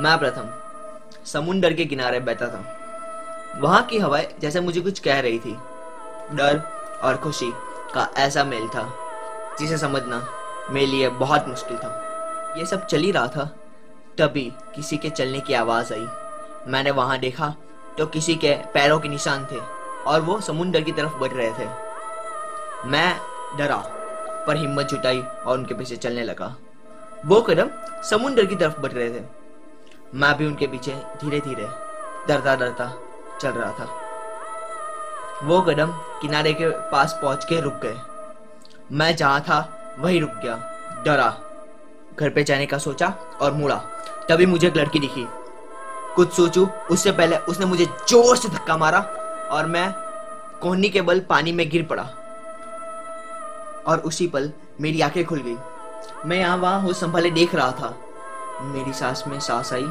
मैं प्रथम समुंदर के किनारे बैठा था। वहाँ की हवाएँ जैसे मुझे कुछ कह रही थी। डर और खुशी का ऐसा मेल था, जिसे समझना मेरे लिए बहुत मुश्किल था। ये सब चल ही रहा था, तभी किसी के चलने की आवाज़ आई। मैंने वहाँ देखा तो किसी के पैरों के निशान थे और वो समुंदर की तरफ़ बढ़ रहे थे। मैं डरा, पर हिम्मत जुटाई और उनके पीछे चलने लगा। वो कदम समुंदर की तरफ़ बढ़ रहे थे। मैं भी उनके पीछे धीरे धीरे डरता डरता चल रहा था। वो कदम किनारे के पास पहुँच के रुक गए। मैं जहाँ था, वही रुक गया, डरा। घर पे जाने का सोचा और मुड़ा। तभी मुझे एक लड़की दिखी। कुछ सोचू, उससे पहले उसने मुझे ज़ोर से धक्का मारा और मैं कोहनी के बल पानी में गिर पड़ा और उसी पल मेरी आँखें खुल गई। मैं यहाँ वहाँ होश संभाले देख रहा था। मेरी सांस में सांस आई,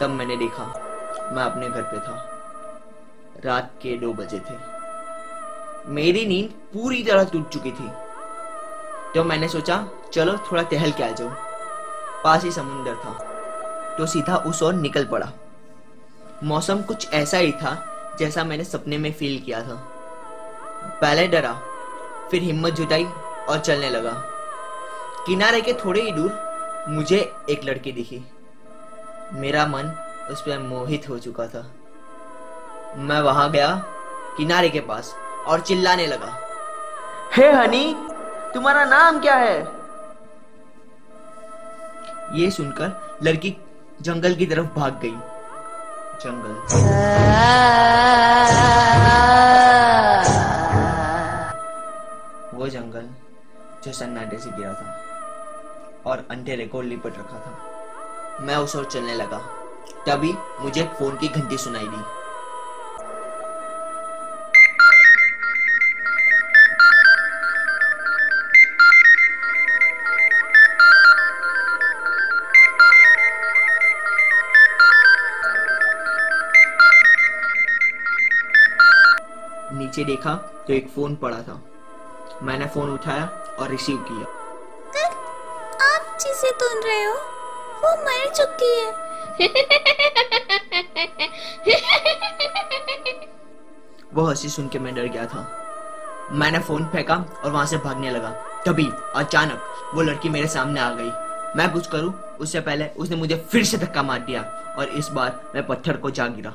तब मैंने देखा, मैं अपने घर पे था। रात के दो बजे थे। मेरी नींद पूरी तरह टूट चुकी थी। तो मैंने सोचा, चलो थोड़ा टहल के आ जाओ पास ही समुंदर था तो सीधा उस ओर निकल पड़ा। मौसम कुछ ऐसा ही था, जैसा मैंने सपने में फील किया था। पहले डरा, फिर हिम्मत जुटाई और चलने लगा। किनारे के थोड़े ही दूर मुझे एक लड़की दिखी। मेरा मन उस पर मोहित हो चुका था। मैं वहाँ गया किनारे के पास और चिल्लाने लगा। हे hey, हनी तुम्हारा नाम क्या है? ये सुनकर लड़की जंगल की तरफ़ भाग गई। जंगल। वो जंगल जो सन्नाटे से गिरा था। और अंधेरे को लिपट रखा था। मैं उस ओर चलने लगा। तभी मुझे फ़ोन की घंटी सुनाई दी। नीचे देखा तो एक फ़ोन पड़ा था। मैंने फ़ोन उठाया और रिसीव किया। जिसे सुन रहे हो? वो मर चुकी है। वो हँसी सुन के मैं डर गया था। मैंने फ़ोन फेंका और वहाँ से भागने लगा। तभी अचानक वो लड़की मेरे सामने आ गई। मैं कुछ करूँ? उससे पहले उसने मुझे फिर से धक्का मार दिया और इस बार मैं पत्थर को जा गिरा।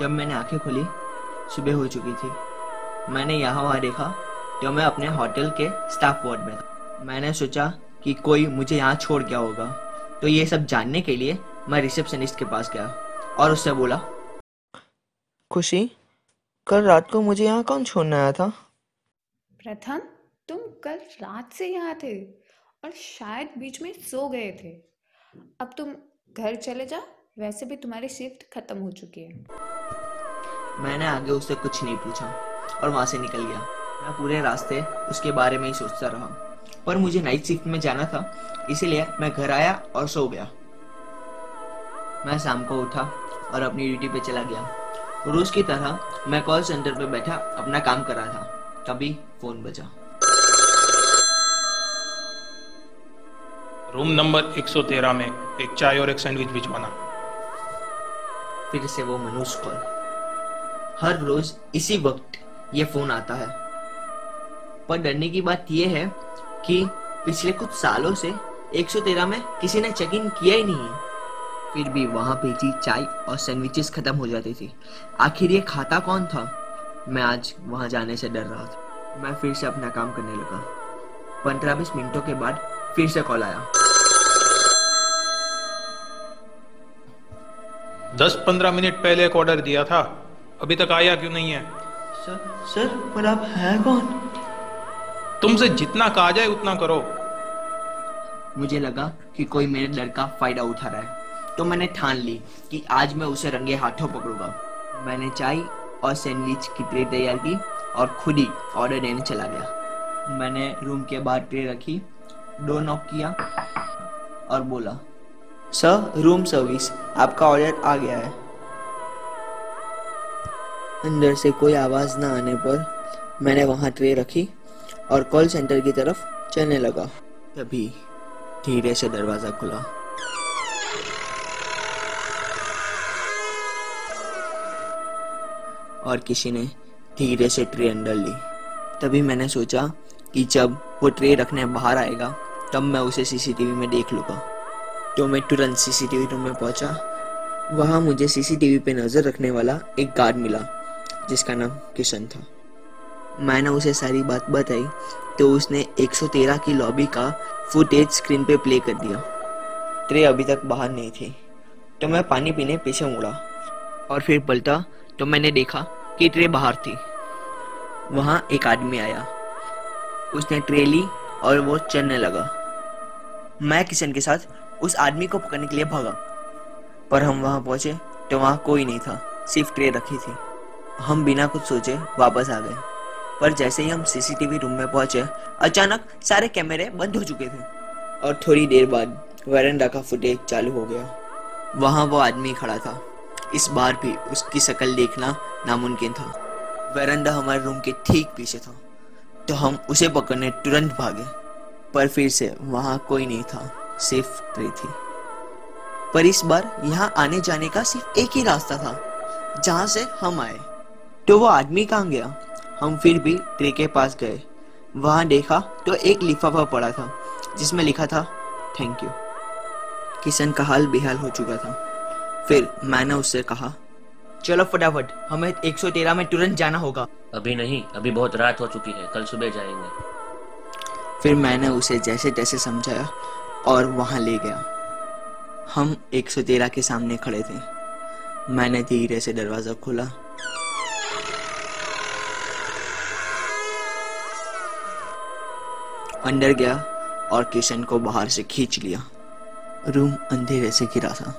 जब मैंने आँखें खोली, सुबह हो चुकी थी। मैंने यहाँ वहाँ देखा तो मैं अपने होटल के स्टाफ वार्ड में था। मैंने सोचा कि कोई मुझे यहाँ छोड़ गया होगा। तो ये सब जानने के लिए मैं रिसेप्शनिस्ट के पास गया और उससे बोला खुशी कल रात को मुझे यहाँ कौन छोड़ने आया था? प्रथम तुम कल रात से यहाँ थे और शायद बीच में सो गए थे। अब तुम घर चले जाओ वैसे भी तुम्हारी शिफ्ट खत्म हो चुकी है। मैंने आगे उससे कुछ नहीं पूछा और वहाँ से निकल गया। मैं पूरे रास्ते उसके बारे में ही सोचता रहा। पर मुझे नाइट शिफ्ट में जाना था इसीलिए मैं घर आया और सो गया। मैं शाम को उठा और अपनी ड्यूटी पे चला गया। रोज की तरह मैं कॉल सेंटर पे बैठा अपना काम कर रहा था। तभी फ़ोन बजा। रूम नंबर 113 में एक चाय और एक सैंडविच भिजवाना। फिर से वो मनुष्य कॉल हर रोज इसी वक्त ये फ़ोन आता है। पर डरने की बात यह है कि पिछले कुछ सालों से 113 में किसी ने चेक इन किया ही नहीं है। फिर भी वहाँ भेजी चाय और सैंडविचेस खत्म हो जाती थी। आखिर ये खाता कौन था? मैं आज वहाँ जाने से डर रहा था। मैं फिर से अपना काम करने लगा। पंद्रह बीस मिनटों के बाद फिर से कॉल आया। दस पंद्रह मिनट पहले एक ऑर्डर दिया था। अभी तक आया क्यों नहीं है? सर सर पर आप हैं कौन? तुमसे जितना कहा जाए उतना करो। मुझे लगा कि कोई मेरे डर का फ़ायदा उठा रहा है। तो मैंने ठान ली कि आज मैं उसे रंगे हाथों पकड़ूँगा। मैंने चाय और सैंडविच की ट्रे तैयार की और खुद ही ऑर्डर देने चला गया। मैंने रूम के बाहर ट्रे रखी, डोर नॉक किया और बोला, सर, रूम सर्विस, आपका ऑर्डर आ गया है। अंदर से कोई आवाज़ ना आने पर मैंने वहाँ ट्रे रखी और कॉल सेंटर की तरफ़ चलने लगा। तभी धीरे से दरवाज़ा खुला। और किसी ने धीरे से ट्रे अंदर ली। तभी मैंने सोचा कि जब वो ट्रे रखने बाहर आएगा, तब मैं उसे सीसीटीवी में देख लूँगा। तो मैं तुरंत सीसीटीवी रूम में पहुँचा। वहाँ मुझे सीसीटीवी पे नज़र रखने वाला एक गार्ड मिला, जिसका नाम किशन था। मैंने उसे सारी बात बताई तो उसने 113 की लॉबी का फुटेज स्क्रीन पे प्ले कर दिया। ट्रे अभी तक बाहर नहीं थी तो मैं पानी पीने पीछे मुड़ा। और फिर पलटा तो मैंने देखा कि ट्रे बाहर थी। वहाँ एक आदमी आया। उसने ट्रे ली और वो चलने लगा। मैं किशन के साथ उस आदमी को पकड़ने के लिए भागा। पर हम वहाँ पहुँचे तो वहाँ कोई नहीं था, सिर्फ़ ट्रे रखी थी। हम बिना कुछ सोचे वापस आ गए। पर जैसे ही हम सीसीटीवी रूम में पहुँचे अचानक सारे कैमरे बंद हो चुके थे। और थोड़ी देर बाद वैरेंडा का फुटेज चालू हो गया। वहाँ वो आदमी खड़ा था। इस बार भी उसकी शक्ल देखना नामुमकिन था। वैरेंडा हमारे रूम के ठीक पीछे था। तो हम उसे पकड़ने तुरंत भागे। पर फिर से वहाँ कोई नहीं था। सिर्फ़ ट्रे थी। पर इस बार यहाँ आने जाने का सिर्फ़ एक ही रास्ता था जहाँ से हम आए। तो वो आदमी कहाँ गया? हम फिर भी ट्रे के पास गए। वहाँ देखा तो एक लिफाफा पड़ा था जिसमें लिखा था थैंक यू किशन का हाल बेहाल हो चुका था। फिर मैंने उससे कहा चलो फटाफट हमें 113 में तुरंत जाना होगा। अभी नहीं अभी बहुत रात हो चुकी है कल सुबह जाएँगे। फिर मैंने उसे जैसे तैसे समझाया और वहाँ ले गया। हम 113 के सामने खड़े थे। मैंने धीरे से दरवाज़ा खोला अंदर गया और किशन को बाहर से खींच लिया। रूम अंधेरे से घिरा था।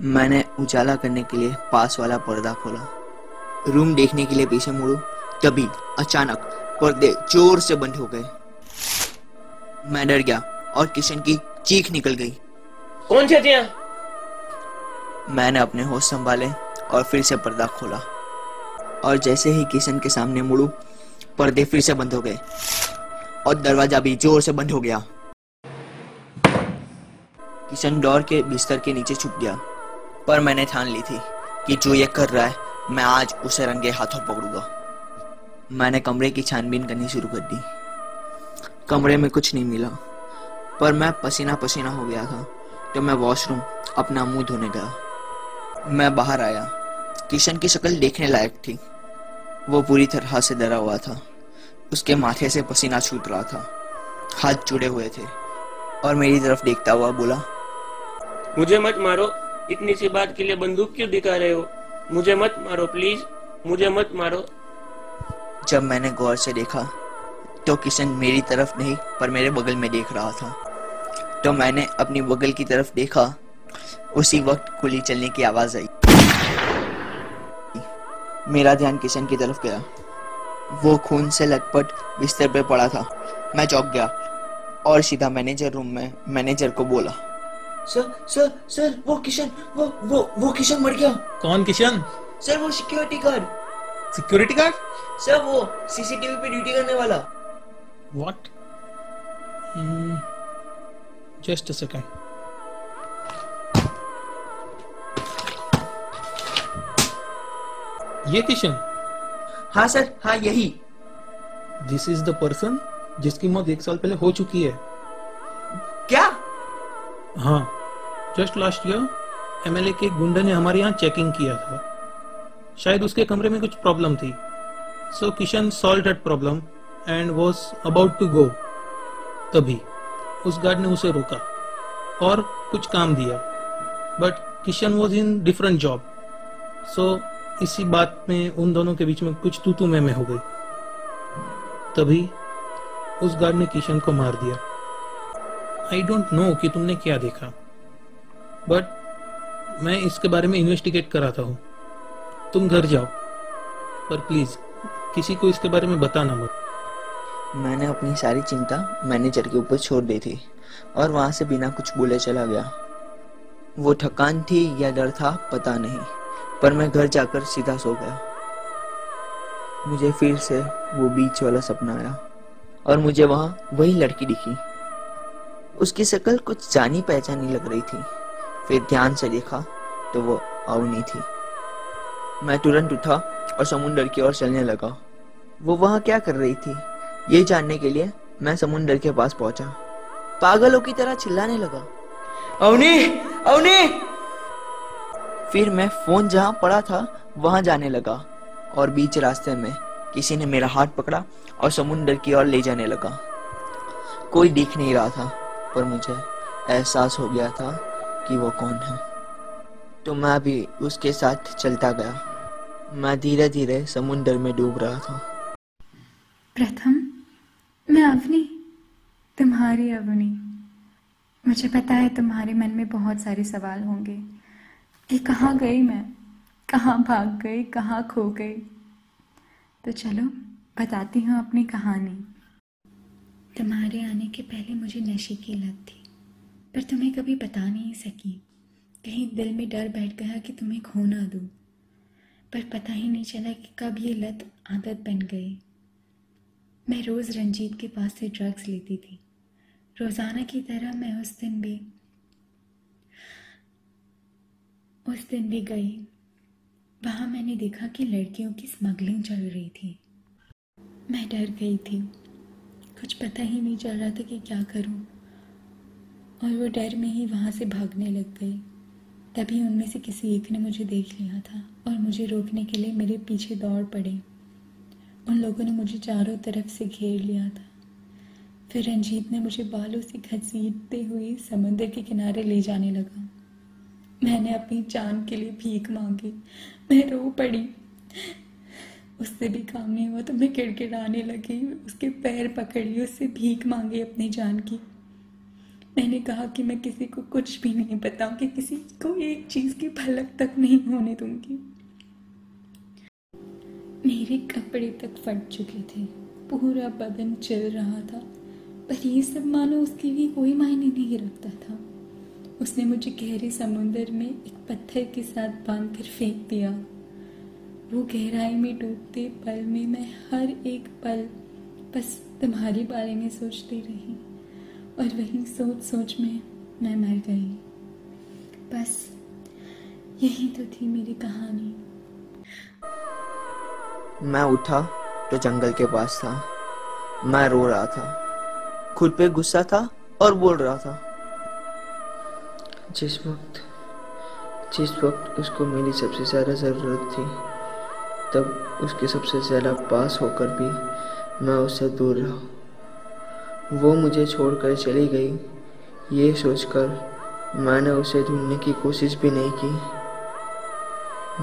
मैंने उजाला करने के लिए पास वाला पर्दा खोला। रूम देखने के लिए पीछे मुड़ू तभी अचानक पर्दे ज़ोर से बंद हो गए। मैं डर गया और किशन की चीख निकल गई। कौन थे मैंने अपने होश संभाले और फिर से पर्दा खोला। और जैसे ही किशन के सामने मुड़ू पर्दे फिर से बंद हो गए। और दरवाज़ा भी ज़ोर से बंद हो गया। किशन डोर के बिस्तर के नीचे छुप गया, पर मैंने ठान ली थी कि जो ये कर रहा है, मैं आज उसे रंगे हाथों पकड़ूँगा। मैंने कमरे की छानबीन करनी शुरू कर दी। कमरे में कुछ नहीं मिला, पर मैं पसीना पसीना हो गया था तो मैं वॉशरूम अपना मुँह धोने गया। मैं बाहर आया। किशन की शक्ल देखने लायक थी। वो पूरी तरह से डरा हुआ था। उसके माथे से पसीना छूट रहा था। हाथ जुड़े हुए थे और मेरी तरफ़ देखता हुआ बोला मुझे मत मारो इतनी सी बात के लिए बंदूक क्यों दिखा रहे हो? मुझे मत मारो प्लीज़ मुझे मत मारो। जब मैंने गौर से देखा तो किशन मेरी तरफ़ नहीं पर मेरे बगल में देख रहा था। तो मैंने अपनी बगल की तरफ़ देखा उसी वक्त गोली चलने की आवाज़ आई। मेरा ध्यान किशन की तरफ़ गया। वो खून से लटपट बिस्तर पे पड़ा था। मैं चौंक गया और सीधा मैनेजर रूम में मैनेजर को बोला सर सर सर वो किशन वो वो वो किशन मर गया। कौन किशन? सर वो security guard security guard sir वो सीसीटीवी पे ड्यूटी करने वाला। व्हाट जस्ट अ सेकंड ये किशन? हाँ सर हाँ यही। दिस इज़ द पर्सन जिसकी मौत एक साल पहले हो चुकी है। क्या? हाँ जस्ट लास्ट ईयर एमएलए के गुंडे ने हमारे यहाँ चेकिंग किया था। शायद उसके कमरे में कुछ प्रॉब्लम थी। So Kishan solve that problem and was about to go तभी। उस गार्ड ने उसे रोका और कुछ काम दिया। But Kishan was in different job so इसी बात में उन दोनों के बीच में कुछ तू तू में, में हो गई। तभी उस गार्ड ने किशन को मार दिया। आई डोंट नो कि तुमने क्या देखा बट मैं इसके बारे में इन्वेस्टिगेट कराता हूँ। तुम घर जाओ पर प्लीज़ किसी को इसके बारे में बताना मत। मैंने अपनी सारी चिंता मैनेजर के ऊपर छोड़ दी थी और वहाँ से बिना कुछ बोले चला गया। वो थकान थी या डर था पता नहीं। पर मैं घर जाकर सीधा सो गया। मुझे फिर से वो बीच वाला सपना आया और मुझे वहाँ वही लड़की दिखी। उसकी शक्ल कुछ जानी पहचानी लग रही थी। फिर ध्यान से देखा तो वो अवनी थी। मैं तुरंत उठा और समुंदर की ओर चलने लगा। वो वहाँ क्या कर रही थी, ये जानने के लिए मैं समुंदर के पास पहुँचा। पागलों की तरह चिल्लाने लगा। अवनी अवनी! फिर मैं फ़ोन जहाँ पड़ा था, वहाँ जाने लगा और बीच रास्ते में किसी ने मेरा हाथ पकड़ा और समुंदर की ओर ले जाने लगा। कोई दिख नहीं रहा था, पर मुझे एहसास हो गया था कि वो कौन है। तो मैं भी उसके साथ चलता गया। मैं धीरे धीरे समुंदर में डूब रहा था। प्रथम, मैं अवनी, तुम्हारी अवनी। मुझे पता है तुम्हारे मन में बहुत सारे सवाल होंगे। कि कहाँ गई मैं? कहाँ भाग गई? कहाँ खो गई? तो चलो, बताती हूँ अपनी कहानी। तुम्हारे आने के पहले मुझे नशे की लत थी, पर तुम्हें कभी बता नहीं सकी। कहीं दिल में डर बैठ गया कि तुम्हें खो ना दूँ, पर पता ही नहीं चला कि कब ये लत आदत बन गई। मैं रोज़ रंजीत के पास से ड्रग्स लेती थी। रोज़ाना की तरह मैं उस दिन भी उस दिन भी गई। वहाँ मैंने देखा कि लड़कियों की स्मगलिंग चल रही थी। मैं डर गई थी। कुछ पता ही नहीं चल रहा था कि क्या करूँ। और वो डर में ही वहाँ से भागने लग गई। तभी उनमें से किसी एक ने मुझे देख लिया था और मुझे रोकने के लिए मेरे पीछे दौड़ पड़े। उन लोगों ने मुझे चारों तरफ़ से घेर लिया था। फिर रंजीत ने मुझे बालों से घसीटते हुए समंदर के किनारे ले जाने लगा। मैंने अपनी जान के लिए भीख मांगी। मैं रो पड़ी। उससे भी काम नहीं हुआ तो मैं किड़किड़ाने लगी। उसके पैर पकड़ी, उससे भीख मांगी अपनी जान की। मैंने कहा कि मैं किसी को कुछ भी नहीं बताऊँगी किसी को एक चीज़ की भलक तक नहीं होने दूँगी। मेरे कपड़े तक फट चुके थे। पूरा बदन चल रहा था, पर ये सब मानो उसके लिए कोई मायने नहीं रखता था। उसने मुझे गहरे समुंदर में एक पत्थर के साथ बाँध कर फेंक दिया। वो गहराई में डूबते पल में मैं हर एक पल बस तुम्हारे बारे में सोचती रही और वही सोच सोच में मैं मर गई। बस यही तो थी मेरी कहानी। मैं उठा तो जंगल के पास था। मैं रो रहा था। खुद पे गुस्सा था और बोल रहा था जिस वक्त जिस वक्त उसको मेरी सबसे ज़्यादा ज़रूरत थी, तब उसके सबसे ज़्यादा पास होकर भी मैं उससे दूर रहा। वो मुझे छोड़कर चली गई। ये सोचकर मैंने उसे ढूँढने की कोशिश भी नहीं की।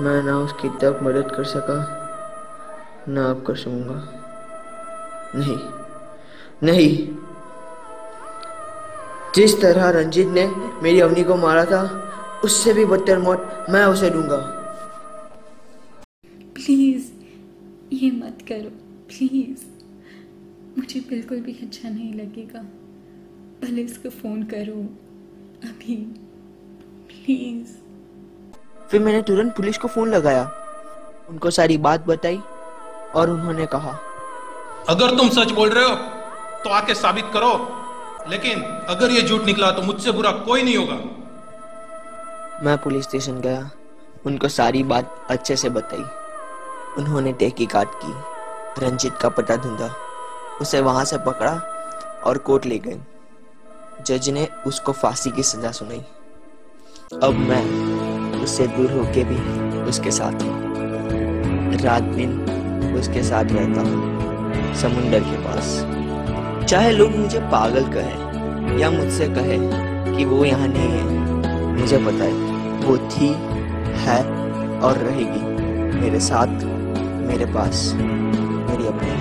मैं ना उसकी तब मदद कर सका, ना अब कर सकूँगा। नहीं नहीं। जिस तरह रंजीत ने मेरी अवनी को मारा था उससे भी बदतर मौत मैं उसे दूँगा। प्लीज़ ये मत करो प्लीज़। मुझे बिल्कुल भी अच्छा नहीं लगेगा। भले इसको फ़ोन करो अभी। प्लीज़। फिर मैंने तुरंत पुलिस को फ़ोन लगाया। उनको सारी बात बताई और उन्होंने कहा अगर तुम सच बोल रहे हो तो आके साबित करो। लेकिन अगर ये झूठ निकला तो मुझसे बुरा कोई नहीं होगा। मैं पुलिस स्टेशन गया। उनको सारी बात अच्छे से बताई। उन्होंने तहकीकात की। रंजित का पता ढूंढा। उसे वहाँ से पकड़ा और कोर्ट ले गए। जज ने उसको फांसी की सजा सुनाई। अब मैं उससे दूर होके भी उसके साथ हूँ। रात दिन उसके साथ रहता हूँ। समुंदर के पास। चाहे लोग मुझे पागल कहे या मुझसे कहे कि वो यहाँ नहीं है, मुझे पता है वो थी, है और रहेगी मेरे साथ, मेरे पास, मेरी अपनी